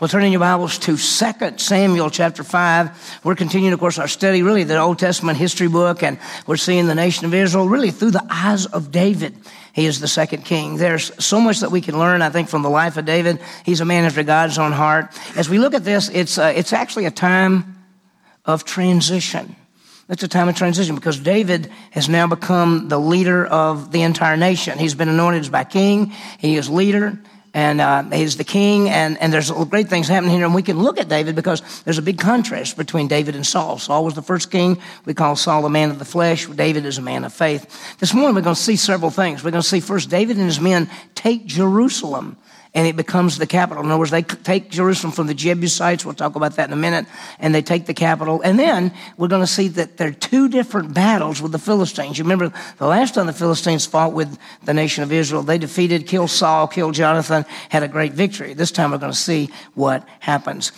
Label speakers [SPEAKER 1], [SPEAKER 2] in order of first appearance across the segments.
[SPEAKER 1] Well, turning your Bibles to 2 Samuel chapter 5. We're continuing, of course, our study, really, the Old Testament history book, and we're seeing the nation of Israel really through the eyes of David. He is the second king. There's so much that we can learn, I think, from the life of David. He's a man after God's own heart. As we look at this, it's, uh, it's actually a time of transition. It's a time of transition because David has now become the leader of the entire nation. He's been anointed as by king. He is leader and uh, he's the king, and, and there's great things happening here. And we can look at David because there's a big contrast between David and Saul. Saul was the first king. We call Saul a man of the flesh. David is a man of faith. This morning we're going to see several things. We're going to see first David and his men take Jerusalem and it becomes the capital. In other words, they take Jerusalem from the Jebusites. We'll talk about that in a minute. And they take the capital. And then we're going to see that there are two different battles with the Philistines. You remember the last time the Philistines fought with the nation of Israel, they defeated, killed Saul, killed Jonathan, had a great victory. This time we're going to see what happens.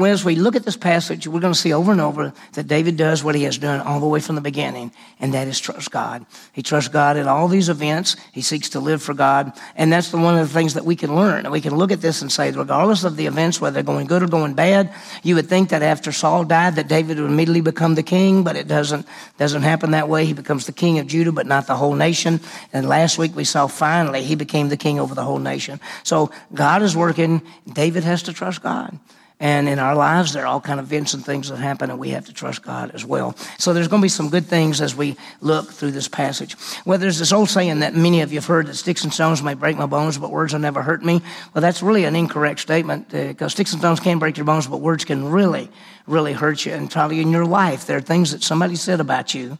[SPEAKER 1] As we look at this passage, we're going to see over and over that David does what he has done all the way from the beginning, and that is trust God. He trusts God in all these events. He seeks to live for God. And that's the one of the things that we can learn And we can look at this and say, regardless of the events, whether they're going good or going bad, you would think that after Saul died, that David would immediately become the king, but it doesn't, doesn't happen that way. He becomes the king of Judah, but not the whole nation. And last week we saw finally he became the king over the whole nation. So God is working. David has to trust God. And in our lives, there are all kind of events and things that happen, and we have to trust God as well. So there's going to be some good things as we look through this passage. Well, there's this old saying that many of you have heard that sticks and stones may break my bones, but words will never hurt me. Well, that's really an incorrect statement because uh, sticks and stones can break your bones, but words can really, really hurt you. And probably in your life, there are things that somebody said about you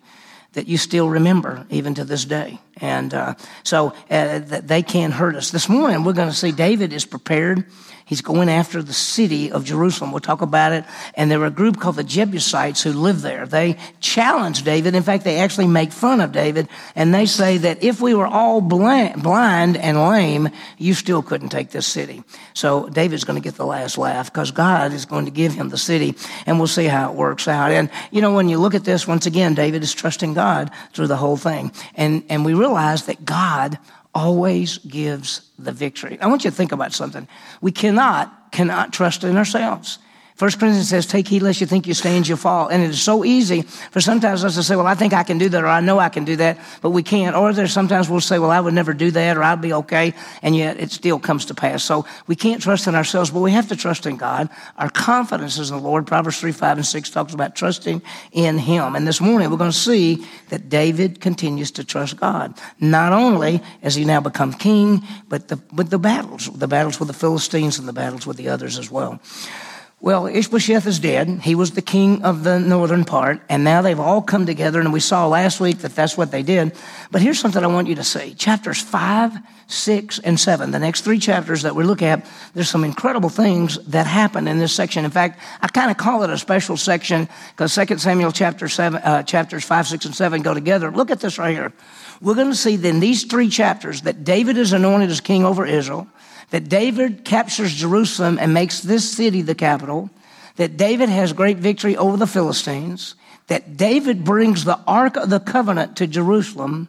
[SPEAKER 1] that you still remember even to this day. And uh, so uh, they can hurt us. This morning, we're going to see David is prepared He's going after the city of Jerusalem. We'll talk about it. And there were a group called the Jebusites who live there. They challenge David. In fact, they actually make fun of David. And they say that if we were all blind and lame, you still couldn't take this city. So David's going to get the last laugh because God is going to give him the city. And we'll see how it works out. And, you know, when you look at this, once again, David is trusting God through the whole thing. And, and we realize that God always gives the victory. I want you to think about something. We cannot, cannot trust in ourselves. First Corinthians says, take heed lest you think you stand, you fall. And it is so easy for sometimes us to say, well, I think I can do that, or I know I can do that, but we can't. Or there's sometimes we'll say, well, I would never do that, or I'd be okay. And yet it still comes to pass. So we can't trust in ourselves, but we have to trust in God. Our confidence is in the Lord. Proverbs 3, 5, and 6 talks about trusting in Him. And this morning we're going to see that David continues to trust God. Not only has he now become king, but the, but the battles, the battles with the Philistines and the battles with the others as well. Well, Ishbosheth is dead. He was the king of the northern part, and now they've all come together, and we saw last week that that's what they did. But here's something I want you to see. Chapters 5, 6, and 7, the next three chapters that we look at, there's some incredible things that happen in this section. In fact, I kind of call it a special section because 2 Samuel chapter 7, uh, chapters 5, 6, and 7 go together. Look at this right here. We're going to see in these three chapters that David is anointed as king over Israel that David captures Jerusalem and makes this city the capital, that David has great victory over the Philistines, that David brings the Ark of the Covenant to Jerusalem,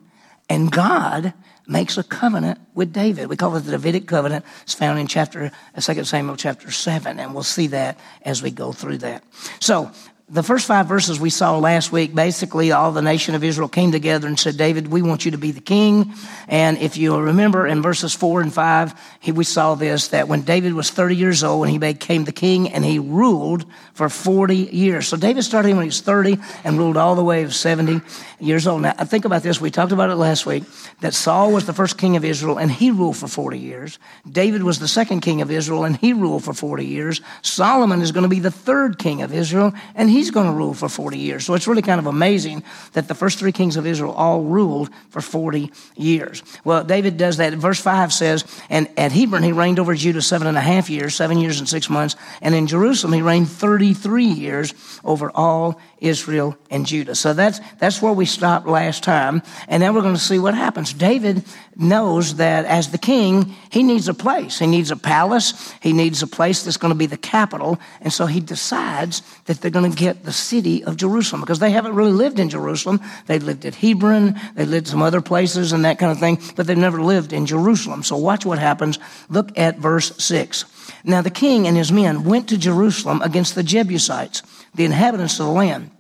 [SPEAKER 1] and God makes a covenant with David. We call it the Davidic covenant. It's found in chapter uh, 2 Samuel chapter 7, and we'll see that as we go through that. So the first five verses we saw last week, basically all the nation of Israel came together and said, David, we want you to be the king. And if you remember in verses four and five, we saw this, that when David was 30 years old and he became the king and he ruled for 40 years. So David started when he was 30 and ruled all the way to 70 years old. Now, think about this. We talked about it last week that Saul was the first king of Israel and he ruled for 40 years. David was the second king of Israel and he ruled for 40 years. Solomon is going to be the third king of Israel and he's going to rule for 40 years. So it's really kind of amazing that the first three kings of Israel all ruled for 40 years. Well, David does that. Verse 5 says, and at Hebron he reigned over Judah seven and a half years, seven years and six months. And in Jerusalem he reigned 33 years over all Israel and Judah. So that's, that's where we stopped last time. And now we're going to see what happens. David knows that as the king, he needs a place. He needs a palace. He needs a place that's going to be the capital. And so he decides that they're going to get the city of Jerusalem because they haven't really lived in Jerusalem. They lived at Hebron, they lived some other places and that kind of thing, but they've never lived in Jerusalem. So watch what happens. Look at verse 6. Now the king and his men went to Jerusalem against the Jebusites, the inhabitants of the land.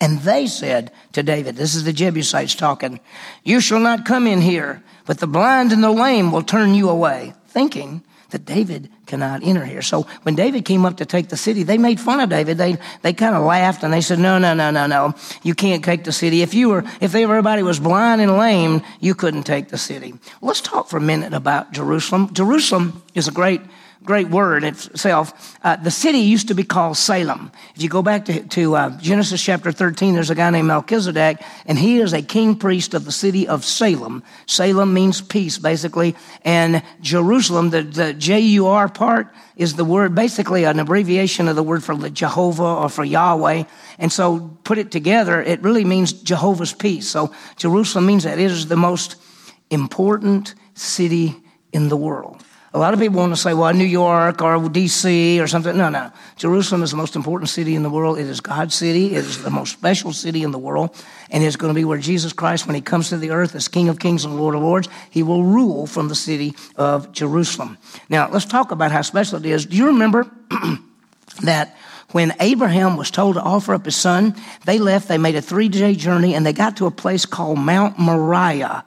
[SPEAKER 1] And they said to David, this is the Jebusites talking, you shall not come in here, but the blind and the lame will turn you away, thinking that David cannot enter here. So when David came up to take the city, they made fun of David. They, they kind of laughed and they said, no, no, no, no, no. You can't take the city. If you were, if everybody was blind and lame, you couldn't take the city. Let's talk for a minute about Jerusalem. Jerusalem is a great great word itself. Uh, the city used to be called Salem. If you go back to, to uh, Genesis chapter 13, there's a guy named Melchizedek, and he is a king priest of the city of Salem. Salem means peace, basically. And Jerusalem, the, the J U R part, is the word, basically an abbreviation of the word for Jehovah or for Yahweh. And so put it together, it really means Jehovah's peace. So Jerusalem means that it is the most important city in the world. A lot of people want to say, well, New York or DC or something. No, no. Jerusalem is the most important city in the world. It is God's city. It is the most special city in the world. And it's going to be where Jesus Christ, when he comes to the earth as King of Kings and Lord of Lords, he will rule from the city of Jerusalem. Now, let's talk about how special it is. Do you remember that when Abraham was told to offer up his son, they left, they made a three day journey, and they got to a place called Mount Moriah.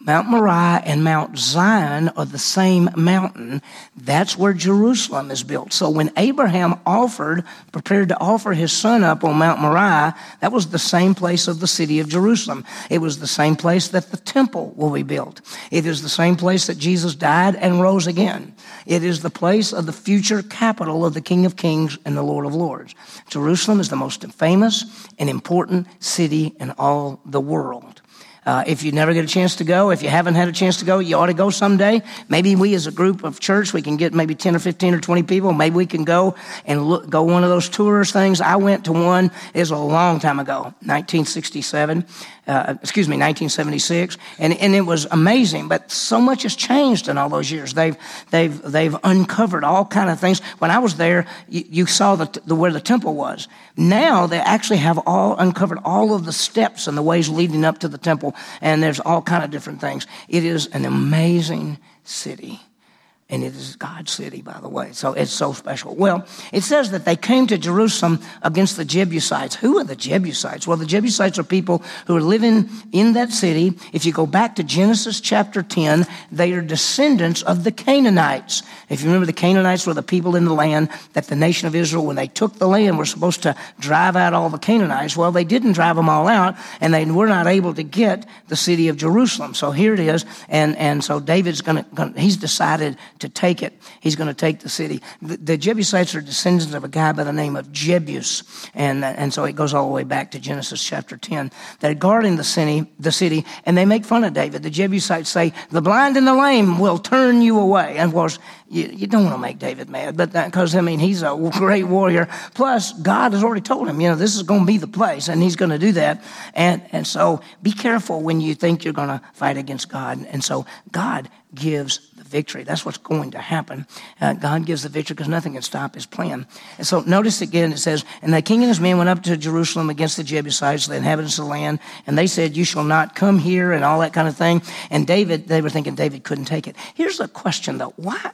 [SPEAKER 1] Mount Moriah and Mount Zion are the same mountain. That's where Jerusalem is built. So when Abraham offered, prepared to offer his son up on Mount Moriah, that was the same place of the city of Jerusalem. It was the same place that the temple will be built. It is the same place that Jesus died and rose again. It is the place of the future capital of the King of Kings and the Lord of Lords. Jerusalem is the most famous and important city in all the world. Uh, if you never get a chance to go, if you haven't had a chance to go, you ought to go someday. Maybe we as a group of church, we can get maybe 10 or 15 or 20 people. Maybe we can go and look, go one of those tours things. I went to one, is a long time ago, 1967 uh, excuse me, 1976, and, and it was amazing. But so much has changed in all those years. They've they've they've uncovered all kind of things. When I was there, you, you saw the, the where the temple was. Now they actually have all uncovered all of the steps and the ways leading up to the temple, and there's all kind of different things. It is an amazing city. And it is God's city, by the way. So it's so special. Well, it says that they came to Jerusalem against the Jebusites. Who are the Jebusites? Well, the Jebusites are people who are living in that city. If you go back to Genesis chapter 10, they are descendants of the Canaanites. If you remember, the Canaanites were the people in the land that the nation of Israel, when they took the land, were supposed to drive out all the Canaanites. Well, they didn't drive them all out, and they were not able to get the city of Jerusalem. So here it is. And, and so David's going to, he's decided to take it. He's going to take the city. The, the, Jebusites are descendants of a guy by the name of Jebus. And, and so it goes all the way back to Genesis chapter 10. They're guarding the city, the city, and they make fun of David. The Jebusites say, the blind and the lame will turn you away. And of course, you, you don't want to make David mad, but because, I mean, he's a great warrior. Plus, God has already told him, you know, this is going to be the place, and he's going to do that. And, and so be careful when you think you're going to fight against God. And so God gives the victory. That's what's going to happen. Uh, God gives the victory because nothing can stop his plan. And so notice again, it says, And the king and his men went up to Jerusalem against the Jebusites, the inhabitants of the land, and they said, You shall not come here, and all that kind of thing. And David, they were thinking David couldn't take it. Here's the question though why,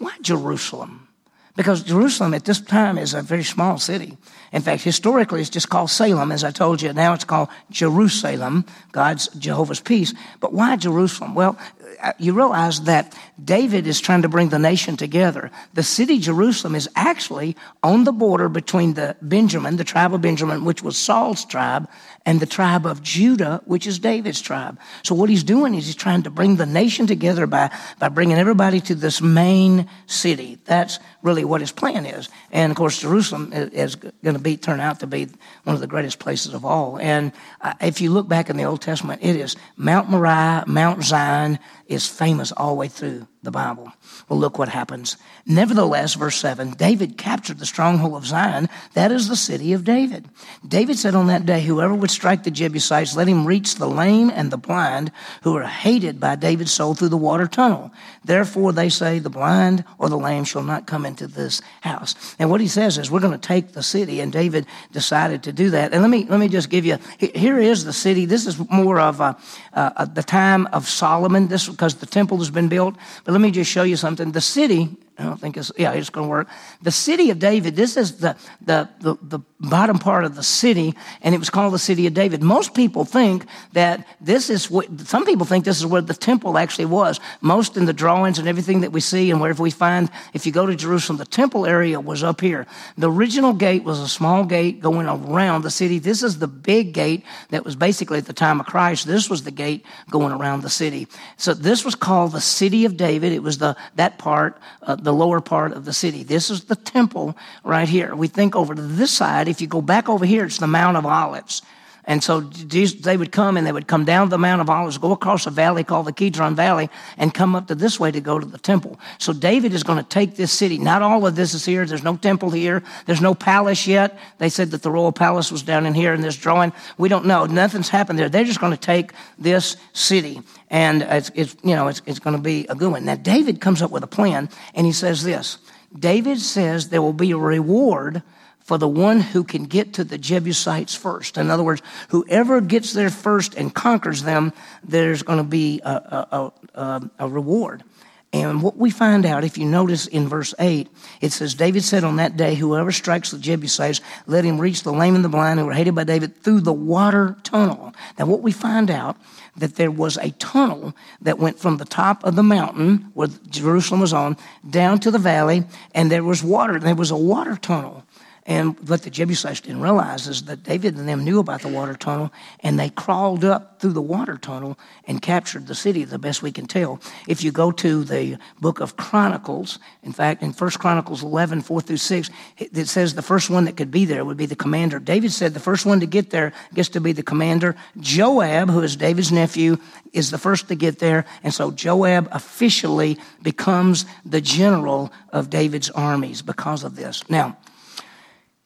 [SPEAKER 1] why Jerusalem? Because Jerusalem at this time is a very small city. In fact, historically, it's just called Salem, as I told you. Now it's called Jerusalem, God's Jehovah's peace. But why Jerusalem? Well, uh, you realize that David is trying to bring the nation together. The city Jerusalem is actually on the border between the Benjamin, the tribe of Benjamin, which was Saul's tribe, and the tribe of Judah, which is David's tribe. So what he's doing is he's trying to bring the nation together by, by bringing everybody to this main city. That's really what his plan is. And of course, Jerusalem is, going to be, turn out to be one of the greatest places of all. And uh, if you look back in the Old Testament, it is Mount Moriah, Mount Zion is famous all the way through the Bible. Well, look what happens. Nevertheless, verse 7 David captured the stronghold of Zion. That is the city of David. David said on that day, Whoever would strike the Jebusites, let him reach the lame and the blind, who are hated by David's soul through the water tunnel. Therefore, they say, The blind or the lame shall not come into this house. And what he says is, We're going to take the city. And David decided to do that. And let me, let me just give you here is the city. This is more of a, uh, the time of Solomon, this because the temple has been built. But let me just show you something. The city I don't think it's, yeah, it's going to work. The city of David, this is the, the, the, the, bottom part of the city, and it was called the city of David. Most people think that this is what, some people think this is where the temple actually was. Most in the drawings and everything that we see, and wherever we find, if you go to Jerusalem, the temple area was up here. The original gate was a small gate going around the city. This is the big gate that was basically at the time of Christ. This was the gate going around the city. So this was called the city of David. It was the, that part, uh, the lower part of the city. This is the temple right here. We think over to this side. If you go back over here, it's the Mount of Olives. And so they would come and they would come down the Mount of Olives, go across a valley called the Kidron Valley, and come up to this way to go to the temple. So David is going to take this city. Not all of this is here. There's no temple here. There's no palace yet. They said that the royal palace was down in here in this drawing. We don't know. Nothing's happened there. They're just going to take this city. And it's, it's you know, it's, it's going to be a good one. Now, David comes up with a plan, and he says this. David says there will be a reward for the one who can get to the Jebusites first. In other words, whoever gets there first and conquers them, there's going to be a, a, a, a, reward. And what we find out, if you notice in verse 8, it says, David said on that day, Whoever strikes the Jebusites, let him reach the lame and the blind who were hated by David through the water tunnel. Now, what we find out that there was a tunnel that went from the top of the mountain where Jerusalem was on down to the valley, and there was water. There was a water tunnel. And what the Jebusites didn't realize is that David and them knew about the water tunnel, and they crawled up through the water tunnel and captured the city, the best we can tell. If you go to the book of Chronicles, in fact, in 1 Chronicles 11, 4 through 6, it says the first one that could be there would be the commander. David said the first one to get there gets to be the commander. Joab, who is David's nephew, is the first to get there. And so Joab officially becomes the general of David's armies because of this. Now,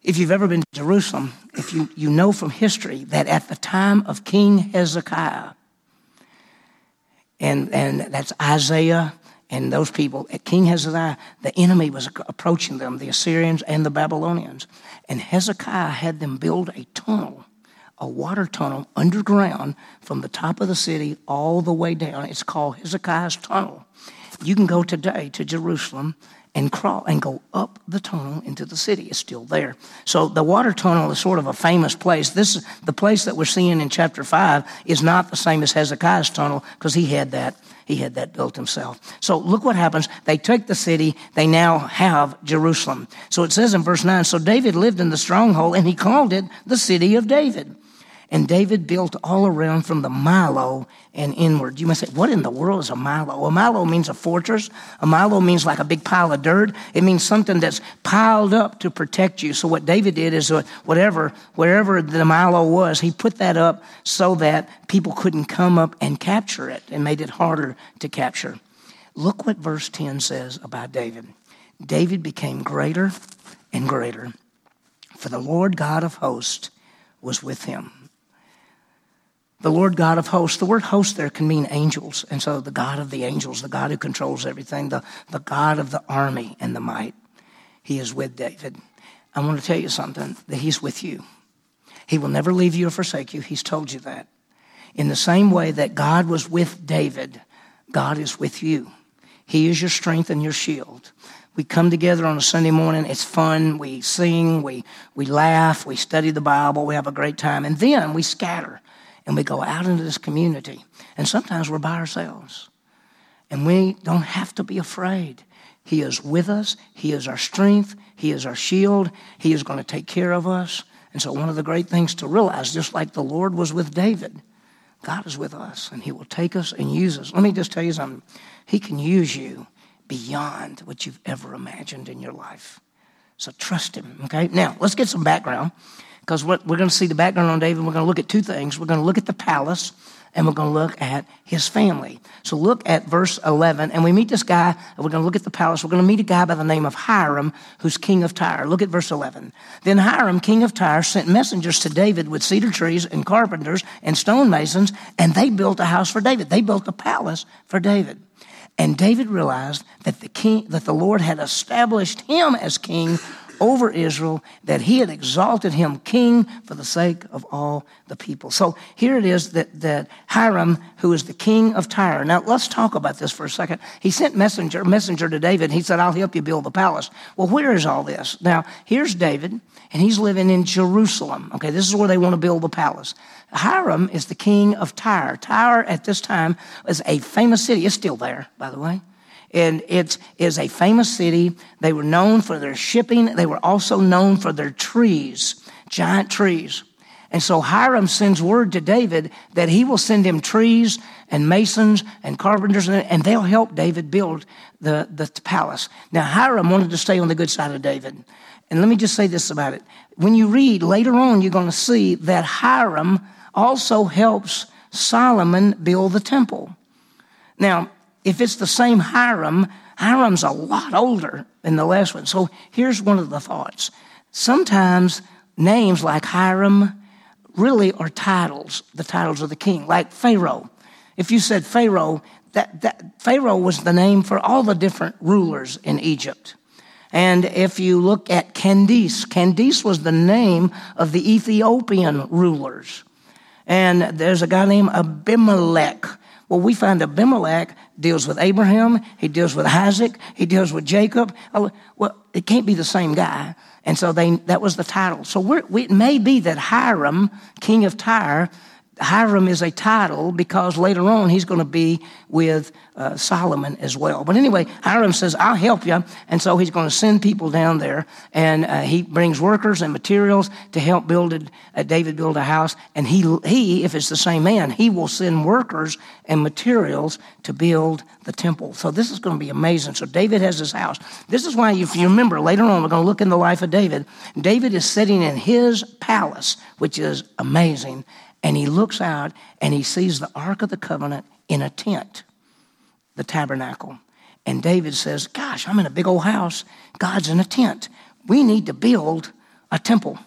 [SPEAKER 1] if you've ever been to Jerusalem, if you, you know from history that at the time of King Hezekiah, and, and that's Isaiah and those people, at King Hezekiah, the enemy was approaching them, the Assyrians and the Babylonians. And Hezekiah had them build a tunnel, a water tunnel underground from the top of the city all the way down. It's called Hezekiah's Tunnel. You can go today to Jerusalem and crawl and go up the tunnel into the city. It's still there. So the water tunnel is sort of a famous place. This the place that we're seeing in chapter five is not the same as Hezekiah's tunnel because he had that he had that built himself. So look what happens. They take the city. They now have Jerusalem. So it says in verse 9, so David lived in the stronghold and he called it the city of David. And David built all around from the Millo and inward. You might say, what in the world is a Millo? A Millo means a fortress. A Millo means like a big pile of dirt. It means something that's piled up to protect you. So what David did is uh, whatever, wherever the Millo was, he put that up so that people couldn't come up and capture it and made it harder to capture. Look what verse 10 says about David. David became greater and greater, for the Lord God of hosts was with him the Lord God of hosts. The word host there can mean angels. And so the God of the angels, the God who controls everything, the, the God of the army and the might, he is with David. I want to tell you something that he's with you. He will never leave you or forsake you. He's told you that. In the same way that God was with David, God is with you. He is your strength and your shield. We come together on a Sunday morning. It's fun. We sing, we, we laugh, we study the Bible, we have a great time, and then we scatter and we go out into this community. And sometimes we're by ourselves. And we don't have to be afraid. He is with us, He is our strength, He is our shield, He is going to take care of us. And so, one of the great things to realize, just like the Lord was with David, God is with us and He will take us and use us. Let me just tell you something He can use you beyond what you've ever imagined in your life. So, trust Him, okay? Now, let's get some background because we're going to see the background on David. We're going to look at two things. We're going to look at the palace, and we're going to look at his family. So look at verse 11, and we meet this guy, and we're going to look at the palace. We're going to meet a guy by the name of Hiram, who's king of Tyre. Look at verse 11. Then Hiram, king of Tyre, sent messengers to David with cedar trees and carpenters and stonemasons, and they built a house for David. They built a palace for David. And David realized that the king, that the Lord had established him as king over Israel, that he had exalted him king for the sake of all the people. So here it is that, that Hiram, who is the king of Tyre. Now let's talk about this for a second. He sent messenger, messenger to David. He said, I'll help you build the palace. Well, where is all this? Now, here's David, and he's living in Jerusalem. Okay, this is where they want to build the palace. Hiram is the king of Tyre. Tyre at this time is a famous city. It's still there, by the way and it is a famous city. They were known for their shipping. They were also known for their trees, giant trees. And so Hiram sends word to David that he will send him trees and masons and carpenters, and they'll help David build the, the palace. Now, Hiram wanted to stay on the good side of David. And let me just say this about it. When you read later on, you're going to see that Hiram also helps Solomon build the temple. Now, if it's the same Hiram, Hiram's a lot older than the last one. So here's one of the thoughts. Sometimes names like Hiram really are titles, the titles of the king, like Pharaoh. If you said Pharaoh, that, that Pharaoh was the name for all the different rulers in Egypt. And if you look at Candace, Candace was the name of the Ethiopian rulers. And there's a guy named Abimelech. Well, we find Abimelech deals with Abraham, he deals with Isaac, he deals with Jacob. Oh, well, it can't be the same guy. And so they, that was the title. So we, it may be that Hiram, king of Tyre, Hiram is a title because later on he's going to be with uh, Solomon as well. But anyway, Hiram says, I'll help you. And so he's going to send people down there and uh, he brings workers and materials to help build it, uh, David build a house. And he, he, if it's the same man, he will send workers and materials to build the temple. So this is going to be amazing. So David has his house. This is why, if you remember, later on, we're going to look in the life of David. David is sitting in his palace, which is amazing and he looks out and he sees the Ark of the Covenant in a tent, the tabernacle. And David says, Gosh, I'm in a big old house. God's in a tent. We need to build a temple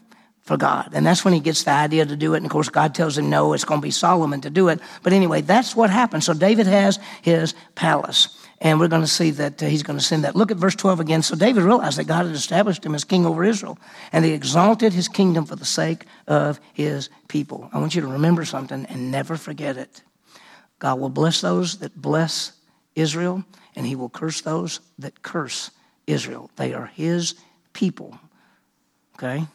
[SPEAKER 1] for God. And that's when he gets the idea to do it. And of course, God tells him, No, it's going to be Solomon to do it. But anyway, that's what happened. So David has his palace. And we're going to see that uh, he's going to send that. Look at verse 12 again. So David realized that God had established him as king over Israel, and he exalted his kingdom for the sake of his people. I want you to remember something and never forget it. God will bless those that bless Israel, and he will curse those that curse Israel. They are his people. Okay?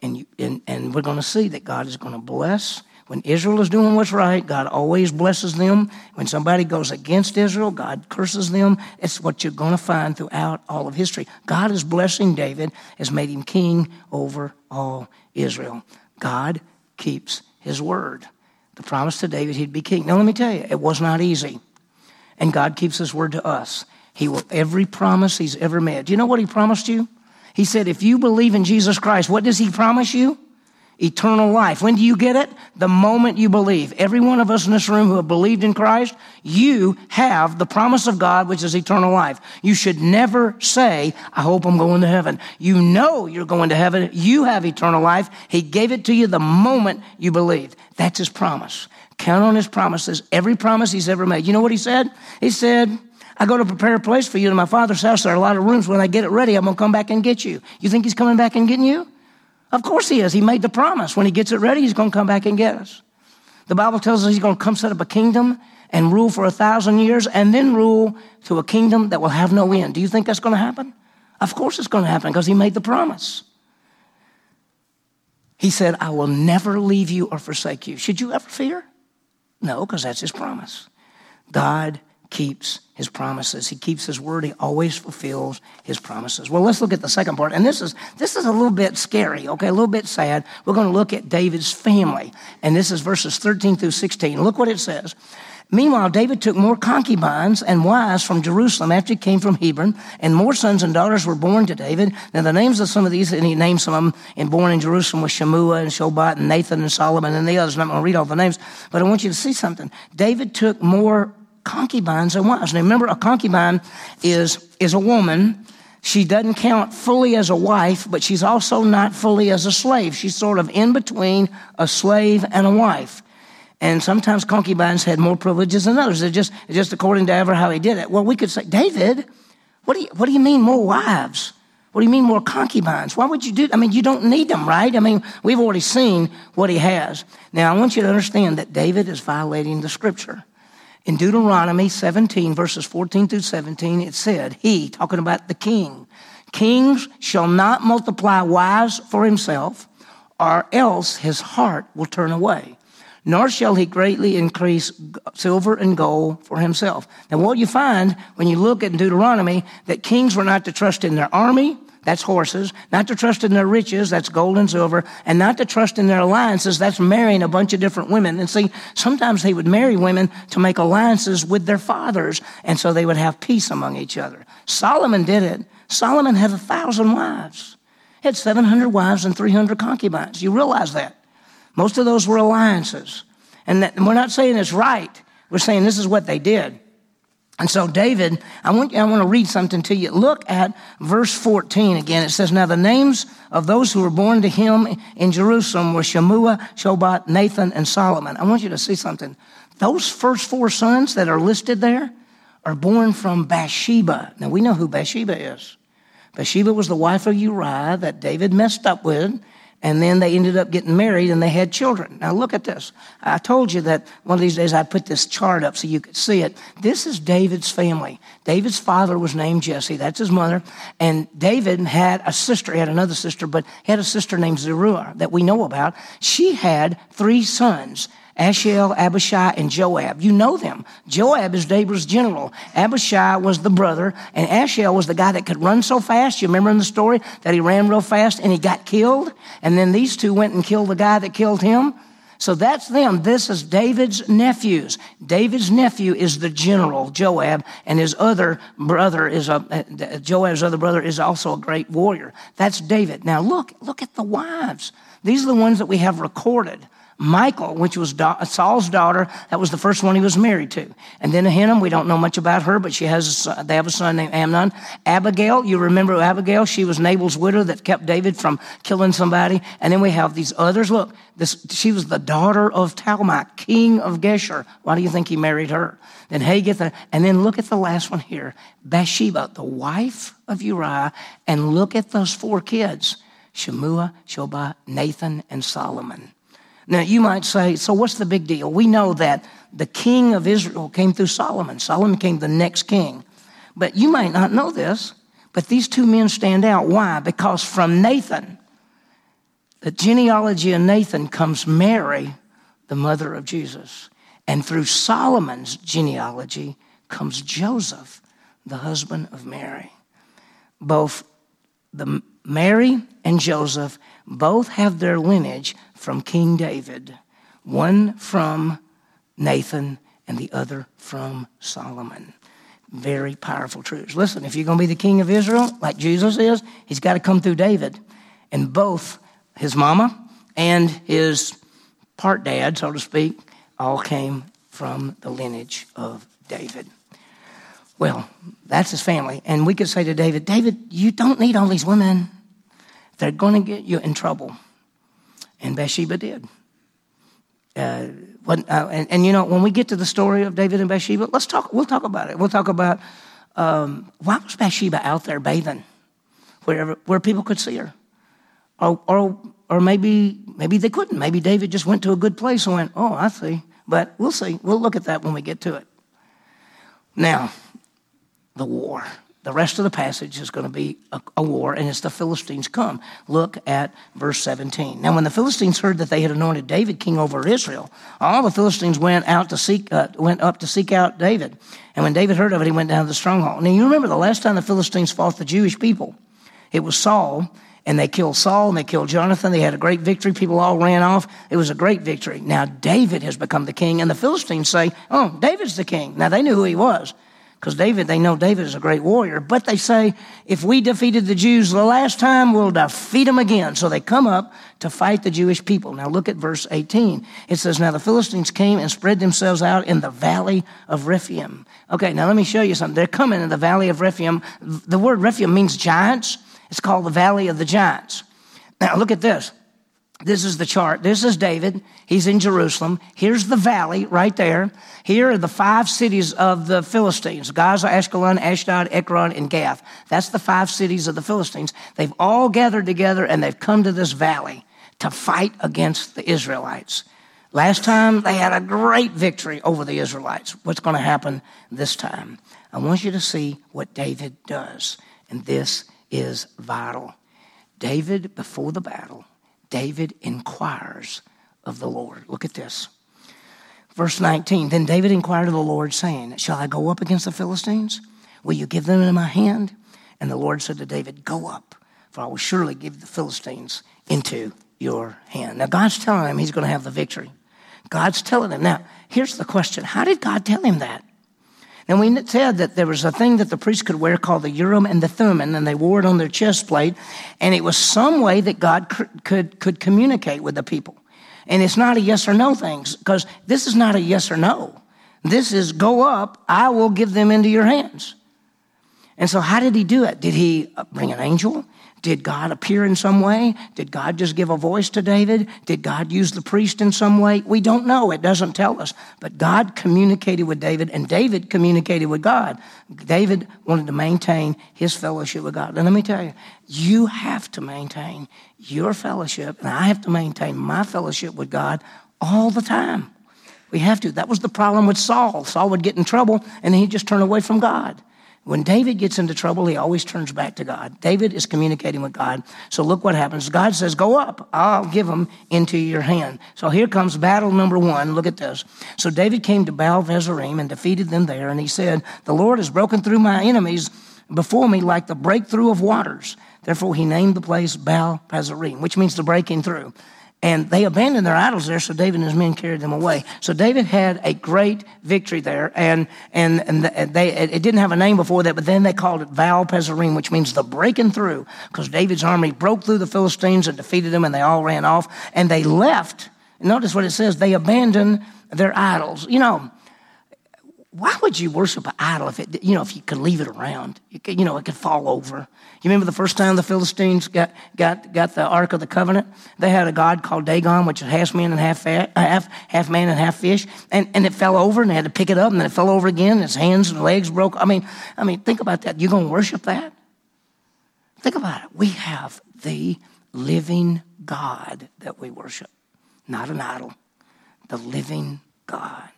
[SPEAKER 1] And, you, and, and we're going to see that God is going to bless when Israel is doing what's right, God always blesses them. When somebody goes against Israel, God curses them. It's what you're going to find throughout all of history. God is blessing David, has made him king over all Israel. God keeps his word. The promise to David he'd be king. Now, let me tell you, it was not easy. And God keeps his word to us. He will, every promise he's ever made. Do you know what he promised you? He said, if you believe in Jesus Christ, what does he promise you? Eternal life. When do you get it? The moment you believe. Every one of us in this room who have believed in Christ, you have the promise of God, which is eternal life. You should never say, I hope I'm going to heaven. You know you're going to heaven. You have eternal life. He gave it to you the moment you believe. That's his promise. Count on his promises. Every promise he's ever made. You know what he said? He said, I go to prepare a place for you in my father's house. There are a lot of rooms. When I get it ready, I'm going to come back and get you. You think he's coming back and getting you? Of course he is. He made the promise. When he gets it ready, he's going to come back and get us. The Bible tells us he's going to come set up a kingdom and rule for a thousand years and then rule to a kingdom that will have no end. Do you think that's going to happen? Of course it's going to happen because he made the promise. He said, I will never leave you or forsake you. Should you ever fear? No, because that's his promise. God keeps his promises. He keeps his word. He always fulfills his promises. Well, let's look at the second part. And this is this is a little bit scary, okay, a little bit sad. We're going to look at David's family. And this is verses 13 through 16. Look what it says. Meanwhile, David took more concubines and wives from Jerusalem after he came from Hebron, and more sons and daughters were born to David. Now, the names of some of these, and he named some of them, and born in Jerusalem was Shemua and Shobot and Nathan and Solomon and the others. I'm not going to read all the names, but I want you to see something. David took more concubines and wives. Now, remember, a concubine is, is a woman. She doesn't count fully as a wife, but she's also not fully as a slave. She's sort of in between a slave and a wife. And sometimes concubines had more privileges than others. Just, just according to ever how he did it. Well, we could say, David, what do you, what do you mean more wives? What do you mean more concubines? Why would you do? I mean, you don't need them, right? I mean, we've already seen what he has. Now, I want you to understand that David is violating the scripture. In Deuteronomy 17, verses 14 through 17, it said, He, talking about the king, kings shall not multiply wives for himself, or else his heart will turn away nor shall he greatly increase silver and gold for himself. Now, what you find when you look at Deuteronomy, that kings were not to trust in their army, that's horses, not to trust in their riches, that's gold and silver, and not to trust in their alliances, that's marrying a bunch of different women. And see, sometimes they would marry women to make alliances with their fathers, and so they would have peace among each other. Solomon did it. Solomon had a thousand wives. He had 700 wives and 300 concubines. You realize that. Most of those were alliances. And that, we're not saying it's right. We're saying this is what they did. And so, David, I want, I want to read something to you. Look at verse 14 again. It says, Now the names of those who were born to him in Jerusalem were Shemua, Shobot, Nathan, and Solomon. I want you to see something. Those first four sons that are listed there are born from Bathsheba. Now, we know who Bathsheba is. Bathsheba was the wife of Uriah that David messed up with and then they ended up getting married and they had children. Now look at this. I told you that one of these days I'd put this chart up so you could see it. This is David's family. David's father was named Jesse. That's his mother. And David had a sister. He had another sister, but he had a sister named Zeruiah that we know about. She had three sons. Asahel, Abishai, and Joab. You know them. Joab is David's general. Abishai was the brother, and Asahel was the guy that could run so fast. You remember in the story that he ran real fast and he got killed? And then these two went and killed the guy that killed him. So that's them. This is David's nephews. David's nephew is the general, Joab, and his other brother is a, uh, Joab's other brother is also a great warrior. That's David. Now look, look at the wives. These are the ones that we have recorded. Michal, which was Saul's daughter, that was the first one he was married to. And then Ahinoam, we don't know much about her, but she has a, they have a son named Amnon. Abigail, you remember Abigail? She was Nabal's widow that kept David from killing somebody. And then we have these others. Look, this, she was the daughter of Talmai, king of Geshur. Why do you think he married her? Then Haggith, and then look at the last one here, Bathsheba, the wife of Uriah, and look at those four kids, Shemua, Shobah, Nathan, and Solomon. Now, you might say, so what's the big deal? We know that the king of Israel came through Solomon. Solomon became the next king. But you might not know this, but these two men stand out. Why? Because from Nathan, the genealogy of Nathan comes Mary, the mother of Jesus. And through Solomon's genealogy comes Joseph, the husband of Mary. Both the Mary and Joseph both have their lineage from King David, one from Nathan and the other from Solomon. Very powerful truths. Listen, if you're going to be the king of Israel, like Jesus is, he's got to come through David. And both his mama and his part dad, so to speak, all came from the lineage of David. Well, that's his family. And we could say to David, David, you don't need all these women. They're going to get you in trouble. And Bathsheba did. Uh, when, uh, and, and, you know, when we get to the story of David and Bathsheba, let's talk, we'll talk about it. We'll talk about um, why was Bathsheba out there bathing wherever, where people could see her? Or, or, or maybe, maybe they couldn't. Maybe David just went to a good place and went, oh, I see. But we'll see. We'll look at that when we get to it. Now, the war. The rest of the passage is going to be a, a, war, and it's the Philistines come. Look at verse 17. Now, when the Philistines heard that they had anointed David king over Israel, all the Philistines went out to seek, uh, went up to seek out David. And when David heard of it, he went down to the stronghold. Now, you remember the last time the Philistines fought the Jewish people, it was Saul and they killed Saul and they killed Jonathan. They had a great victory. People all ran off. It was a great victory. Now David has become the king, and the Philistines say, Oh, David's the king. Now they knew who he was because David, they know David is a great warrior, but they say, if we defeated the Jews the last time, we'll defeat them again. So they come up to fight the Jewish people. Now look at verse 18. It says, Now the Philistines came and spread themselves out in the valley of Rephaim. Okay, now let me show you something. They're coming in the valley of Rephaim. The word Rephaim means giants. It's called the valley of the giants. Now look at this. This is the chart. This is David. He's in Jerusalem. Here's the valley right there. Here are the five cities of the Philistines Gaza, Ashkelon, Ashdod, Ekron, and Gath. That's the five cities of the Philistines. They've all gathered together and they've come to this valley to fight against the Israelites. Last time they had a great victory over the Israelites. What's going to happen this time? I want you to see what David does. And this is vital. David, before the battle, David inquires of the Lord. Look at this. Verse 19 Then David inquired of the Lord, saying, Shall I go up against the Philistines? Will you give them into my hand? And the Lord said to David, Go up, for I will surely give the Philistines into your hand. Now, God's telling him he's going to have the victory. God's telling him. Now, here's the question How did God tell him that? And we said that there was a thing that the priests could wear called the Urim and the Thummim, and they wore it on their chest plate. And it was some way that God could, could communicate with the people. And it's not a yes or no thing, because this is not a yes or no. This is go up, I will give them into your hands. And so, how did he do it? Did he uh, bring an angel? Did God appear in some way? Did God just give a voice to David? Did God use the priest in some way? We don't know. It doesn't tell us. But God communicated with David, and David communicated with God. David wanted to maintain his fellowship with God. And let me tell you, you have to maintain your fellowship, and I have to maintain my fellowship with God all the time. We have to. That was the problem with Saul. Saul would get in trouble, and he'd just turn away from God. When David gets into trouble, he always turns back to God. David is communicating with God. So look what happens. God says, Go up, I'll give them into your hand. So here comes battle number one. Look at this. So David came to Baal Perazim and defeated them there, and he said, The Lord has broken through my enemies before me like the breakthrough of waters. Therefore, he named the place Baal Perazim, which means the breaking through. And they abandoned their idols there, so David and his men carried them away. So David had a great victory there, and and and they it didn't have a name before that, but then they called it Baal Perazim, which means the breaking through, because David's army broke through the Philistines and defeated them, and they all ran off, and they left. Notice what it says: they abandoned their idols. You know, why would you worship an idol if it, you know, if you could leave it around? You, could, you know, it could fall over. You remember the first time the Philistines got, got, got the Ark of the Covenant? They had a god called Dagon, which is half man and half, half, half man and half fish. And, and it fell over and they had to pick it up and then it fell over again. And its hands and legs broke. I mean, I mean, think about that. You're going to worship that? Think about it. We have the living God that we worship, not an idol, the living God.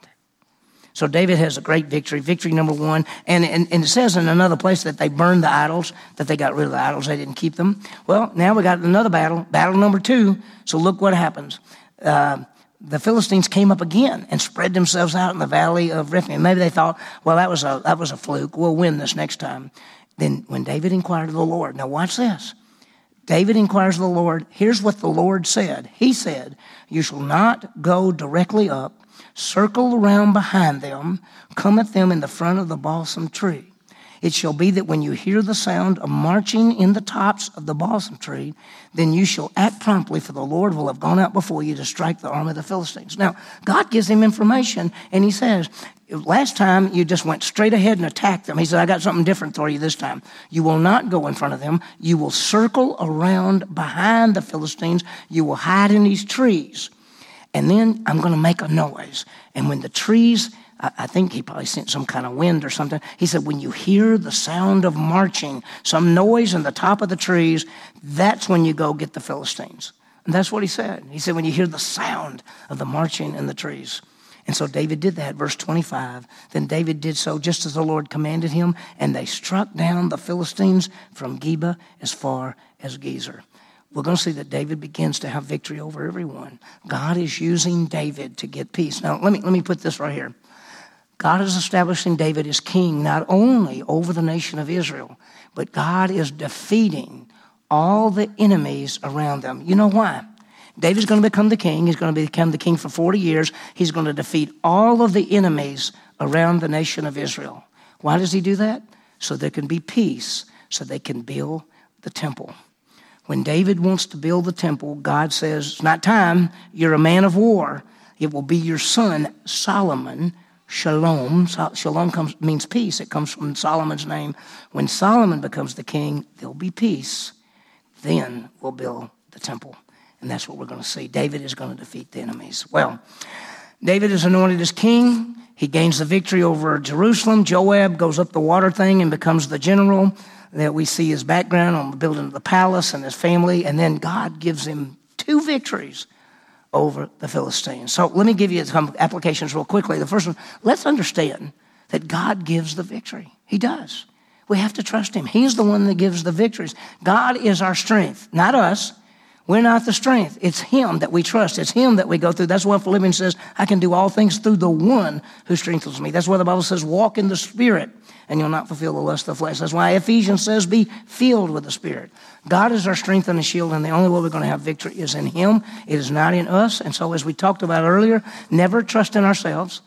[SPEAKER 1] So David has a great victory, victory number one. And, and, and, it says in another place that they burned the idols, that they got rid of the idols, they didn't keep them. Well, now we got another battle, battle number two. So look what happens. Uh, the Philistines came up again and spread themselves out in the valley of Rephaim. Maybe they thought, well, that was a, that was a fluke. We'll win this next time. Then when David inquired of the Lord, now watch this. David inquires of the Lord. Here's what the Lord said. He said, You shall not go directly up circle around behind them, come at them in the front of the balsam tree. It shall be that when you hear the sound of marching in the tops of the balsam tree, then you shall act promptly, for the Lord will have gone out before you to strike the arm of the Philistines. Now, God gives him information, and he says, Last time you just went straight ahead and attacked them. He said, I got something different for you this time. You will not go in front of them. You will circle around behind the Philistines. You will hide in these trees. And then I'm going to make a noise. And when the trees, I think he probably sent some kind of wind or something. He said, when you hear the sound of marching, some noise in the top of the trees, that's when you go get the Philistines. And that's what he said. He said, when you hear the sound of the marching in the trees. And so David did that, verse 25. Then David did so just as the Lord commanded him, and they struck down the Philistines from Geba as far as Gezer we're going to see that David begins to have victory over everyone. God is using David to get peace. Now, let me, let me put this right here. God is establishing David as king not only over the nation of Israel, but God is defeating all the enemies around them. You know why? David's going to become the king. He's going to become the king for 40 years. He's going to defeat all of the enemies around the nation of Israel. Why does he do that? So there can be peace, so they can build the temple. When David wants to build the temple, God says, It's not time. You're a man of war. It will be your son, Solomon. Shalom. Shalom comes, means peace. It comes from Solomon's name. When Solomon becomes the king, there'll be peace. Then we'll build the temple. And that's what we're going to see. David is going to defeat the enemies. Well, David is anointed as king. He gains the victory over Jerusalem. Joab goes up the water thing and becomes the general. That we see his background on the building of the palace and his family. And then God gives him two victories over the Philistines. So let me give you some applications real quickly. The first one, let's understand that God gives the victory. He does. We have to trust Him. He's the one that gives the victories. God is our strength, not us. We're not the strength. It's Him that we trust. It's Him that we go through. That's why Philippians says, I can do all things through the one who strengthens me. That's why the Bible says, walk in the Spirit and you'll not fulfill the lust of the flesh. That's why Ephesians says, be filled with the Spirit. God is our strength and a shield, and the only way we're going to have victory is in Him. It is not in us. And so, as we talked about earlier, never trust in ourselves.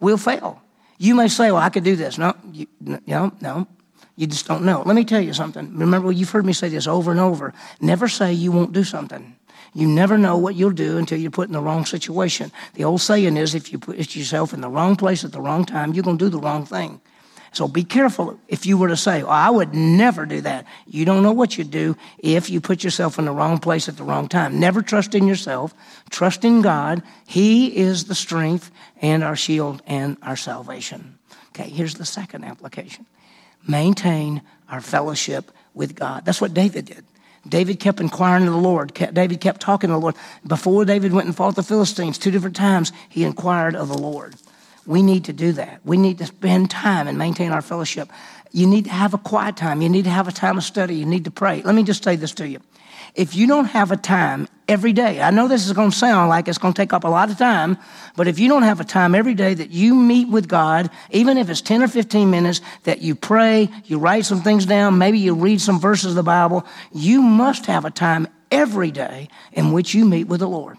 [SPEAKER 1] We'll fail. You may say, well, I could do this. No, you, no, no. You just don't know. Let me tell you something. Remember, you've heard me say this over and over. Never say you won't do something. You never know what you'll do until you're put in the wrong situation. The old saying is if you put yourself in the wrong place at the wrong time, you're going to do the wrong thing. So be careful if you were to say, oh, I would never do that. You don't know what you'd do if you put yourself in the wrong place at the wrong time. Never trust in yourself. Trust in God. He is the strength and our shield and our salvation. Okay, here's the second application maintain our fellowship with God. That's what David did. David kept inquiring of the Lord. David kept talking to the Lord. Before David went and fought the Philistines, two different times, he inquired of the Lord. We need to do that. We need to spend time and maintain our fellowship. You need to have a quiet time. You need to have a time of study. You need to pray. Let me just say this to you. If you don't have a time every day, I know this is going to sound like it's going to take up a lot of time, but if you don't have a time every day that you meet with God, even if it's 10 or 15 minutes, that you pray, you write some things down, maybe you read some verses of the Bible, you must have a time every day in which you meet with the Lord.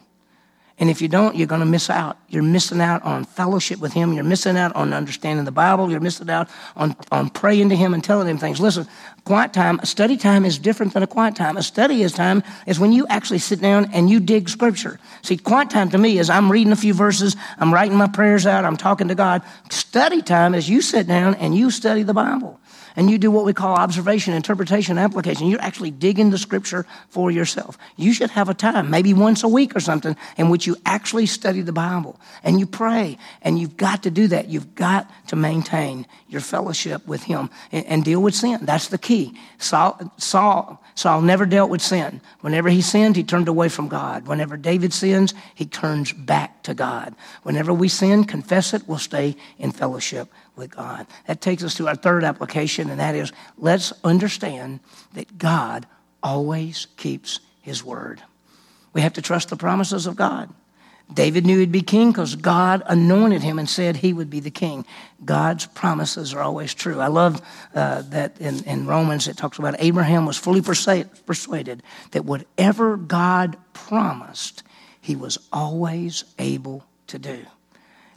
[SPEAKER 1] And if you don't, you're going to miss out. You're missing out on fellowship with Him. You're missing out on understanding the Bible. You're missing out on, on praying to Him and telling Him things. Listen, quiet time, study time is different than a quiet time. A study is time is when you actually sit down and you dig Scripture. See, quiet time to me is I'm reading a few verses, I'm writing my prayers out, I'm talking to God. Study time is you sit down and you study the Bible and you do what we call observation, interpretation, application. You're actually digging the scripture for yourself. You should have a time, maybe once a week or something, in which you actually study the Bible and you pray. And you've got to do that. You've got to maintain your fellowship with Him and, and deal with sin. That's the key. Saul, Saul, Saul never dealt with sin. Whenever he sinned, he turned away from God. Whenever David sins, he turns back to God. Whenever we sin, confess it, we'll stay in fellowship with God. That takes us to our third application, and that is let's understand that God always keeps his word. We have to trust the promises of God. David knew he'd be king because God anointed him and said he would be the king. God's promises are always true. I love uh, that in, in Romans it talks about Abraham was fully persuaded that whatever God promised, he was always able to do.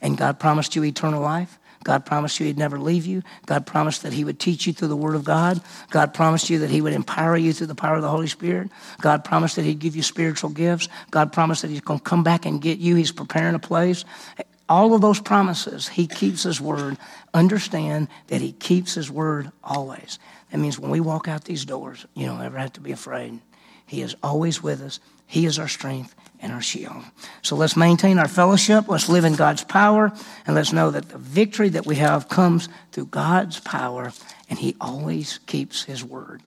[SPEAKER 1] And God promised you eternal life. God promised you He'd never leave you. God promised that He would teach you through the Word of God. God promised you that He would empower you through the power of the Holy Spirit. God promised that He'd give you spiritual gifts. God promised that He's going to come back and get you. He's preparing a place. All of those promises, He keeps His Word. Understand that He keeps His Word always. That means when we walk out these doors, you don't ever have to be afraid. He is always with us. He is our strength and our shield. So let's maintain our fellowship. Let's live in God's power. And let's know that the victory that we have comes through God's power, and He always keeps His word.